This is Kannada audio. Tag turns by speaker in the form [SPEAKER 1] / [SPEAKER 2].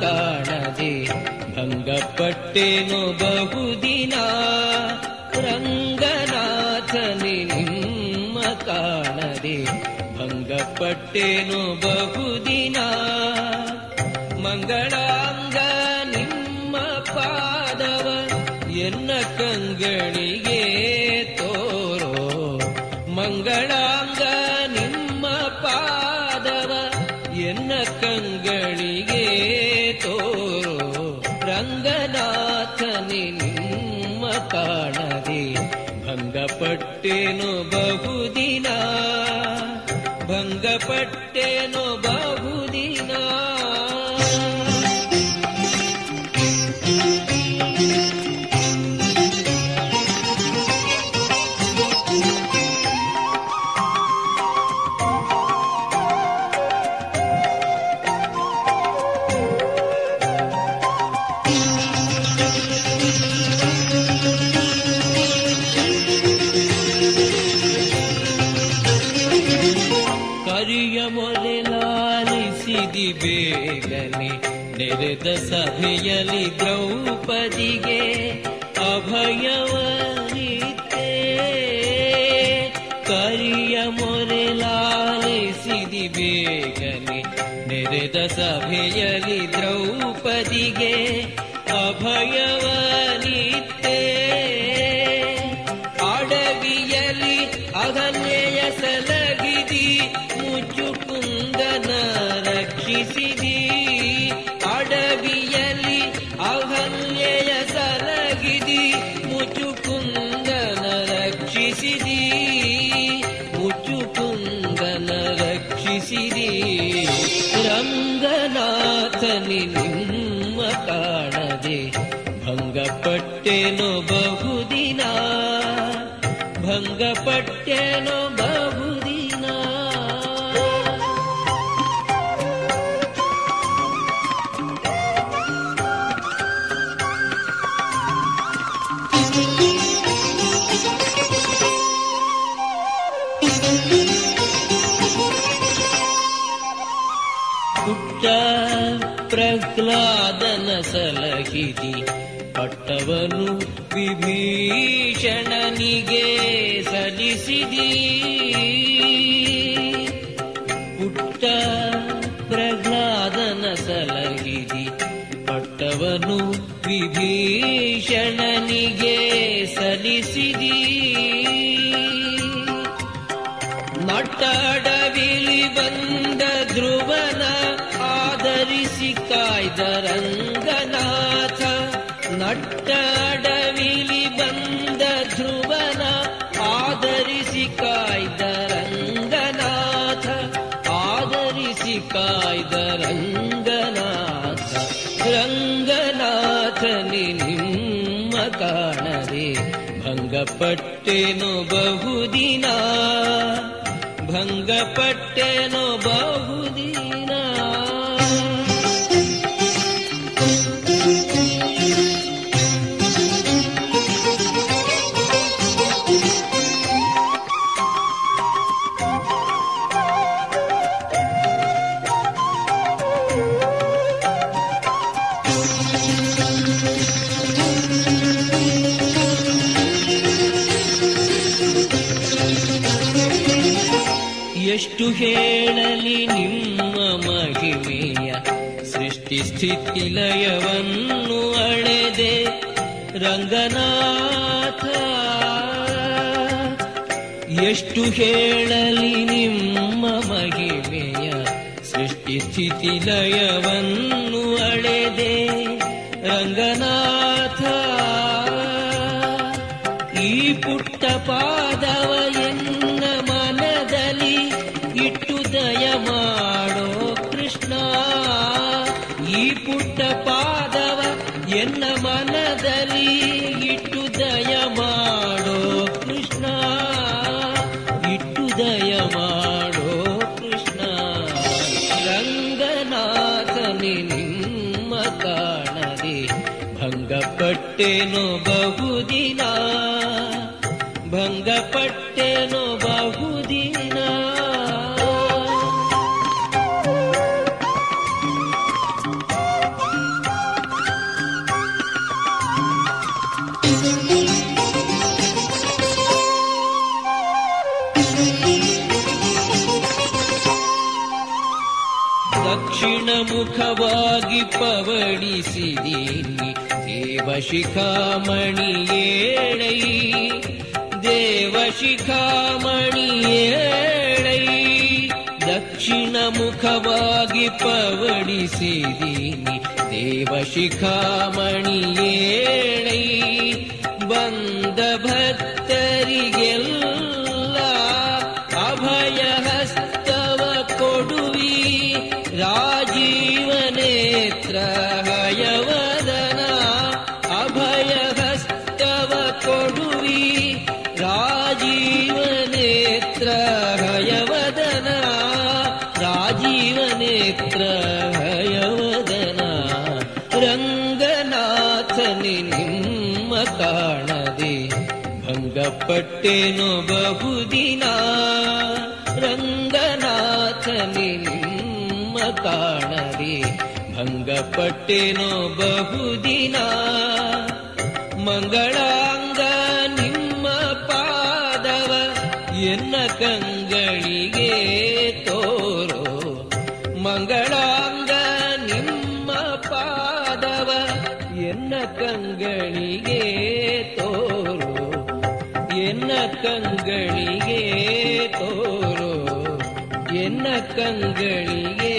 [SPEAKER 1] ಕಾಣದೆ ಭಂಗಪಟ್ಟೇನೋ ಬಹುದಿನ ಭಂಗಪಟ್ಟೇನೋ ಬಹುದಿನ. ಮಂಗಳಾಂಗ ನಿಮ್ಮ ಪಾದವ ಎನ್ನ ಕಂಗಳಿಗೆ ತೋರೋ. ಮಂಗಳಾಂಗ ನಿಮ್ಮ ಪಾದವ ಎನ್ನ ಕಂಗಳಿಗೆ ತೋರೋ. ರಂಗನಾಥನಿ ನಿಮ್ಮ ಕಾಣದೆ. ಭಂಗಪಟ್ಟೇನು ಬಹುದಿನ. ಭಂಗಪಟ್ಟೇನು ಬಹುದಿನ. ನೆರೆದ ಸಭೆಯಲ್ಲಿ ದ್ರೌಪದಿಗೆ ಅಭಯವನಿತೆ ಕರಿಯ ಮೊರೆಲಾಲಿಸಿದಿ ಬೇಗನೆ ನೆರೆದ ಸಭೆಯಲ್ಲಿ ದ್ರೌಪದಿಗೆ ಅಭಯವನಿತೆ ರಕ್ಷಿಸಿದಿ ರಂಗನಾಥನಿ ನಿಮ್ಮ ಕಾಣದೆ ಭಂಗಪಟ್ಟೆನೋ ಬಹುದಿನ ಭಂಗಪಟ್ಟೆನೋ ಬಹುದಿನ ಪ್ರಹ್ಲಾದನ ಸಲಹಿದಿ. ಪಟ್ಟವನು ವಿಭೀಷಣನಿಗೆ ಸಲ್ಲಿಸಿದಿ. ಪುಟ್ಟ ಪ್ರಹ್ಲಾದನ ಸಲಹಿದಿ. ಪಟ್ಟವನು ವಿಭೀಷಣನಿಗೆ ಸಲ್ಲಿಸಿದಿ. ಆಧರಿಸಿ ಕಾಯ್ದ ರಂಗನಾಥ ಆಧರಿಸಿ ಕಾಯ್ದ ರಂಗನಾಥ ರಂಗನಾಥನಿ ನಿಮ್ಮ ಕಾಣದೆ ಭಂಗಪಟ್ಟೆನು ಬಹುದಿನ ಭಂಗಪಟ್ಟೆನು ಬಹುದಿನ ಎಷ್ಟು ಹೇಳಲಿ ನಿಮ್ಮ ಮಹಿಮೆಯ ಸೃಷ್ಟಿ ಸ್ಥಿತಿ ಲಯವನ್ನು ಅಳೆದೆ ರಂಗನಾಥ. ಎಷ್ಟು ಹೇಳಲಿ ನಿಮ್ಮ ಮಹಿಮೆಯ ಸೃಷ್ಟಿ ಸ್ಥಿತಿ ಲಯವನ್ನು ಅಳೆದೆ ರಂಗನಾಥ ಪಾದವ ಎನ್ನ ಮನದಲ್ಲಿ ಇಟ್ಟು ದಯ ಮಾಡೋ ಕೃಷ್ಣ. ಇಟ್ಟು ದಯ ಮಾಡೋ ಕೃಷ್ಣ. ರಂಗನಾಥನಿ ನಿಮ್ಮ ಕಾಣದೆ, ಭಂಗಪಟ್ಟೆನೋ ಬಹುದಿನ. ಭಂಗಪಟ್ಟೆನೋ ದಕ್ಷಿಣ ಮುಖವಾಗಿ ಪವಡಿಸಿದೀನಿ ದೇವಶಿಖಾಮಣಿ ಏಳೈ ದೇವಶಿಖಾಮಣಿ ಏಳೈ ದಕ್ಷಿಣ ಮುಖವಾಗಿ ಪವಡಿಸಿದೀನಿ ದೇವಶಿಖಾಮಣಿ ಏಳೈ ಬಂದ ರಾಜೀವನೇತ್ರ ಭಯವದನ ರಂಗನಾಥನಿ ನಿಮ್ಮ ಕಾಣದೆ, ಭಂಗಪಟ್ಟೆನು ಬಹುದಿನ ರಂಗನಾಥನಿ ನಿಮ್ಮ ಕಾಣದೆ, ಭಂಗಪಟ್ಟೆನು ಬಹುದಿನ ಮಂಗಳಾಂಗ ನಿಮ್ಮ ಪಾದವ ಎನ್ನ ಕಂಗಳಿಗೆ ತೋರೋ ಮಂಗಳಾಂಗ ನಿಮ್ಮ ಪಾದವ ಎನ್ನ ಕಂಗಳಿಗೆ ತೋರೋ ಎನ್ನ ಕಂಗಳಿಗೆ ತೋರೋ ಎನ್ನ ಕಂಗಳಿಗೆ